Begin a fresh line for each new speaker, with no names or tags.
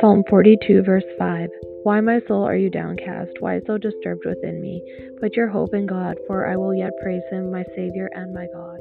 Psalm 42, verse 5 Why, my soul, are you downcast? Why so disturbed within me? Put your hope in God, for I will yet praise him, my Savior and my God.